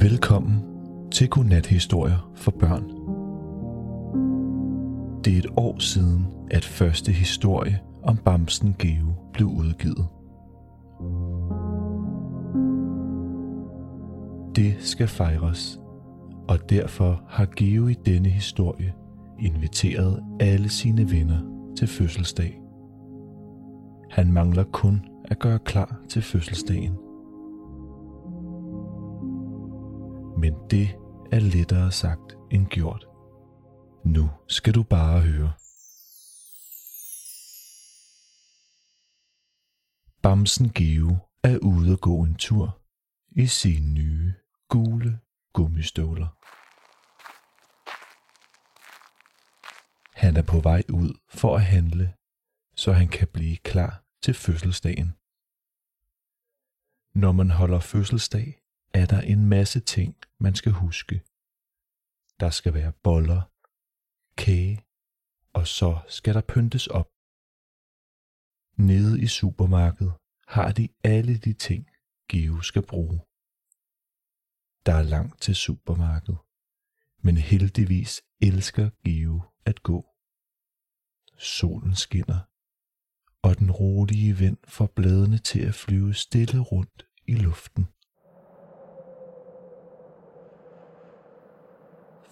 Velkommen til Godnathistorier for børn. Det er et år siden, at første historie om Bamsen Geo blev udgivet. Det skal fejres, og derfor har Geo i denne historie inviteret alle sine venner til fødselsdag. Han mangler kun at gøre klar til fødselsdagen. Men det er lettere sagt end gjort. Nu skal du bare høre. Bamsen Geo er ude at gå en tur i sine nye gule gummistøvler. Han er på vej ud for at handle, så han kan blive klar til fødselsdagen. Når man holder fødselsdag, er der en masse ting, man skal huske. Der skal være boller, kage, og så skal der pyntes op. Nede i supermarkedet har de alle de ting, Geo skal bruge. Der er langt til supermarkedet, men heldigvis elsker Geo at gå. Solen skinner, og den rolige vind får bladene til at flyve stille rundt i luften.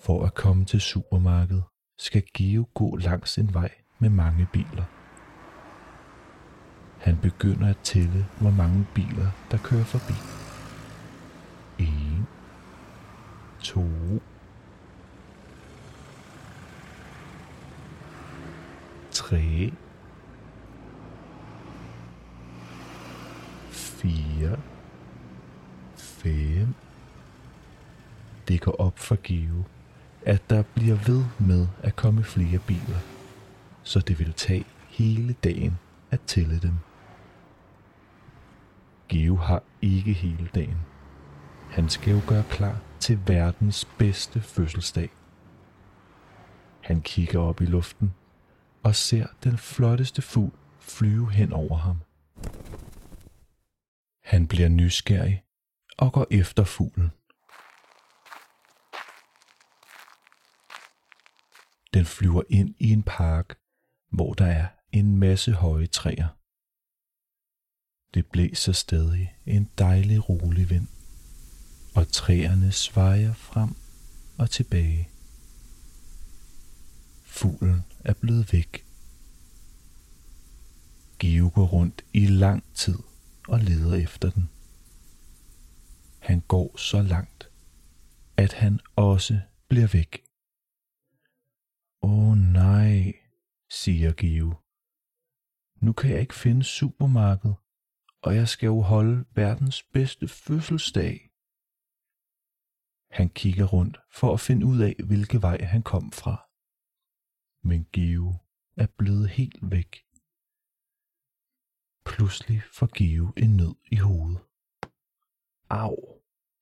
For at komme til supermarkedet skal Geo gå langs en vej med mange biler. Han begynder at tælle, hvor mange biler, der kører forbi. 1, 2, 3, 4, 5. Det går op for Geo, at der bliver ved med at komme flere biler, så det vil tage hele dagen at tælle dem. Geo har ikke hele dagen. Han skal jo gøre klar til verdens bedste fødselsdag. Han kigger op i luften og ser den flotteste fugl flyve hen over ham. Han bliver nysgerrig og går efter fuglen. Den flyver ind i en park, hvor der er en masse høje træer. Det blæser stadig en dejlig rolig vind, og træerne svejer frem og tilbage. Fuglen er blevet væk. Geo går rundt i lang tid og leder efter den. Han går så langt, at han også bliver væk. Åh oh, nej, siger Geo. Nu kan jeg ikke finde supermarkedet, og jeg skal jo holde verdens bedste fødselsdag. Han kigger rundt for at finde ud af, hvilke vej han kom fra. Men Geo er blevet helt væk. Pludselig får Geo en nød i hovedet. Au,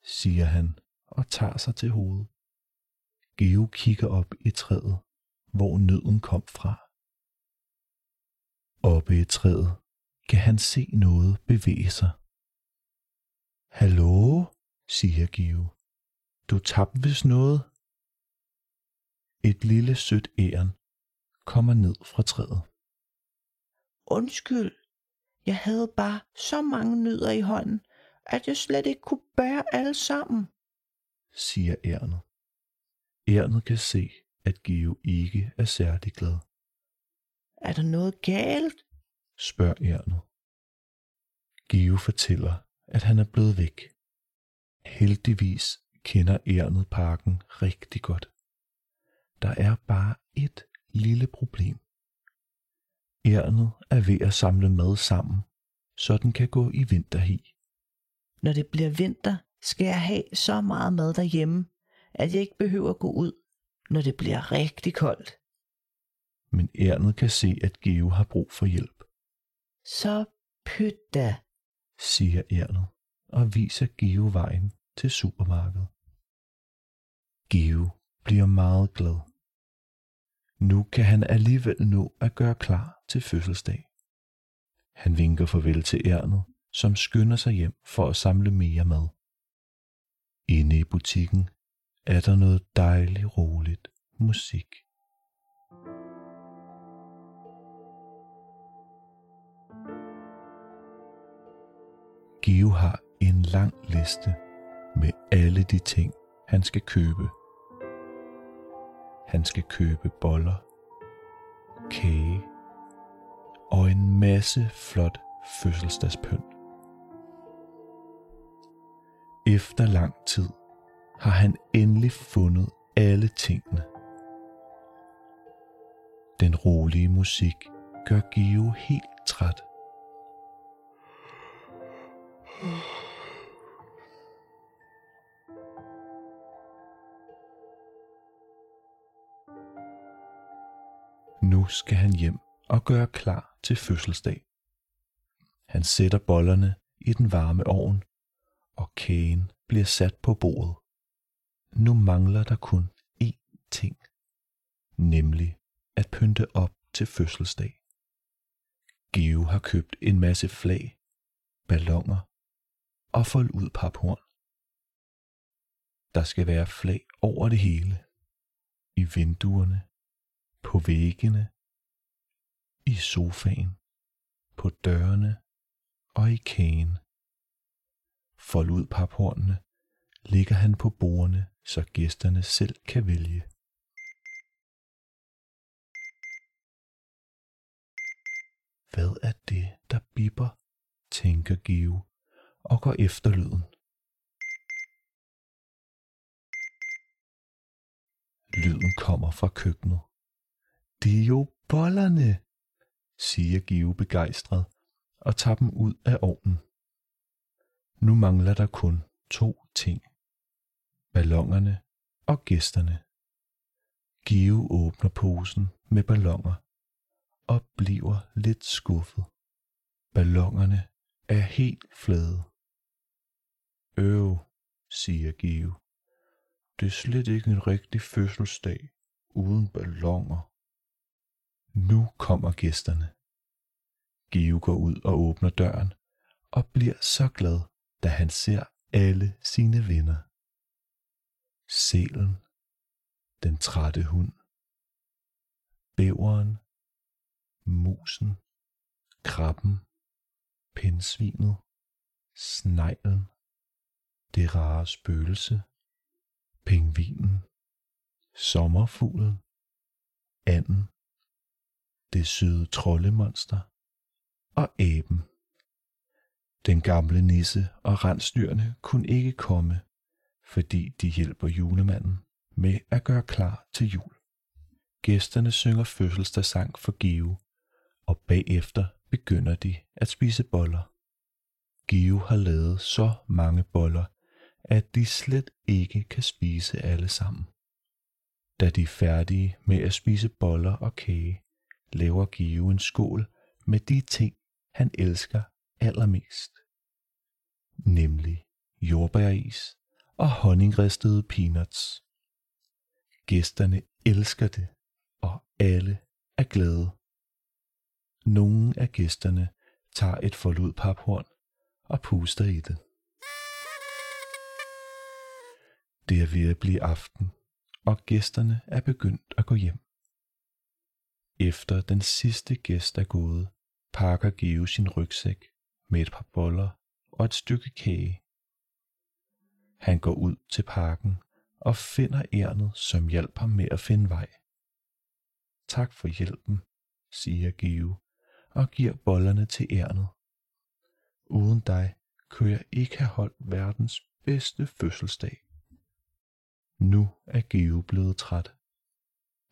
siger han og tager sig til hovedet. Geo kigger op i træet, hvor nøden kom fra. Oppe i træet kan han se noget bevæge sig. Hallo, siger Give. Du tabte vist noget. Et lille sødt æren kommer ned fra træet. Undskyld, jeg havde bare så mange nødder i hånden, at jeg slet ikke kunne bære alle sammen, siger ærnet. Ærnet kan se, at Geo ikke er særlig glad. Er der noget galt? spørger ærnet. Geo fortæller, at han er blevet væk. Heldigvis kender ærnet parken rigtig godt. Der er bare et lille problem. Ærnet er ved at samle mad sammen, så den kan gå i vinterhi. Når det bliver vinter, skal jeg have så meget mad derhjemme, at jeg ikke behøver at gå ud, når det bliver rigtig koldt. Men ærnet kan se, at Geo har brug for hjælp, Så pyt da. siger ærnet og viser Geo vejen til supermarkedet. Geo bliver meget glad. Nu kan han alligevel nå at gøre klar til fødselsdag. Han vinker farvel til ærnet, som skynder sig hjem for at samle mere mad. Inde i butikken er der noget dejligt roligt musik. Geo har en lang liste med alle de ting, han skal købe. Han skal købe boller, kage og en masse flot fødselsdagspynt. Efter lang tid har han endelig fundet alle tingene. Den rolige musik gør Gio helt træt. Nu skal han hjem og gøre klar til fødselsdag. Han sætter bollerne i den varme ovn, og kagen bliver sat på bordet. Nu mangler der kun én ting, nemlig at pynte op til fødselsdag. Geo har købt en masse flag, ballonger og fold ud paphorn. Der skal være flag over det hele. I vinduerne, på væggene, i sofaen, på dørene og i kagen. Fold ud paphornene ligger han på bordene, så gæsterne selv kan vælge. Hvad er det, der bipper, tænker Give og går efter lyden. Lyden kommer fra køkkenet. Det er jo bollerne, siger Give begejstret og tager dem ud af ovnen. Nu mangler der kun to ting. Ballongerne og gæsterne. Give åbner posen med ballonger og bliver lidt skuffet. Ballongerne er helt flade. Øv, siger Give. Det er slet ikke en rigtig fødselsdag uden ballonger. Nu kommer gæsterne. Give går ud og åbner døren og bliver så glad, da han ser alle sine venner. Selen, den trætte hund, bæveren, musen, krabben, pindsvinet, sneglen, det rare spøgelse, pingvinen, sommerfuglen, anden, det søde troldemonster. Og aben. Den gamle nisse og rensdyrene kunne ikke komme, fordi de hjælper julemanden med at gøre klar til jul. Gæsterne synger fødselsdagssang for Give, og bagefter begynder de at spise boller. Give har lavet så mange boller, at de slet ikke kan spise alle sammen. Da de er færdige med at spise boller og kage, laver Give en skål med de ting, han elsker allermest. Nemlig jordbæris og honningristede peanuts. Gæsterne elsker det, og alle er glade. Nogle af gæsterne tager et forlud paphorn og puster i det. Det er ved at blive aften, og gæsterne er begyndt at gå hjem. Efter den sidste gæst er gået, pakker Geo sin rygsæk med et par boller og et stykke kage. Han går ud til parken og finder ærnet, som hjælper ham med at finde vej. Tak for hjælpen, siger Geo og giver bollerne til ærnet. Uden dig kunne jeg ikke have holdt verdens bedste fødselsdag. Nu er Geo blevet træt.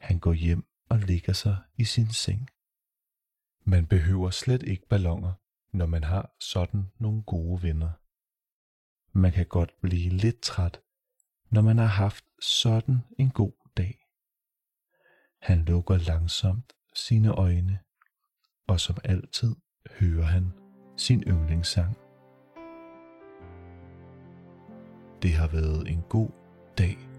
Han går hjem og ligger sig i sin seng. Man behøver slet ikke ballonger, når man har sådan nogle gode venner. Man kan godt blive lidt træt, når man har haft sådan en god dag. Han lukker langsomt sine øjne, og som altid hører han sin yndlingssang. Det har været en god dag.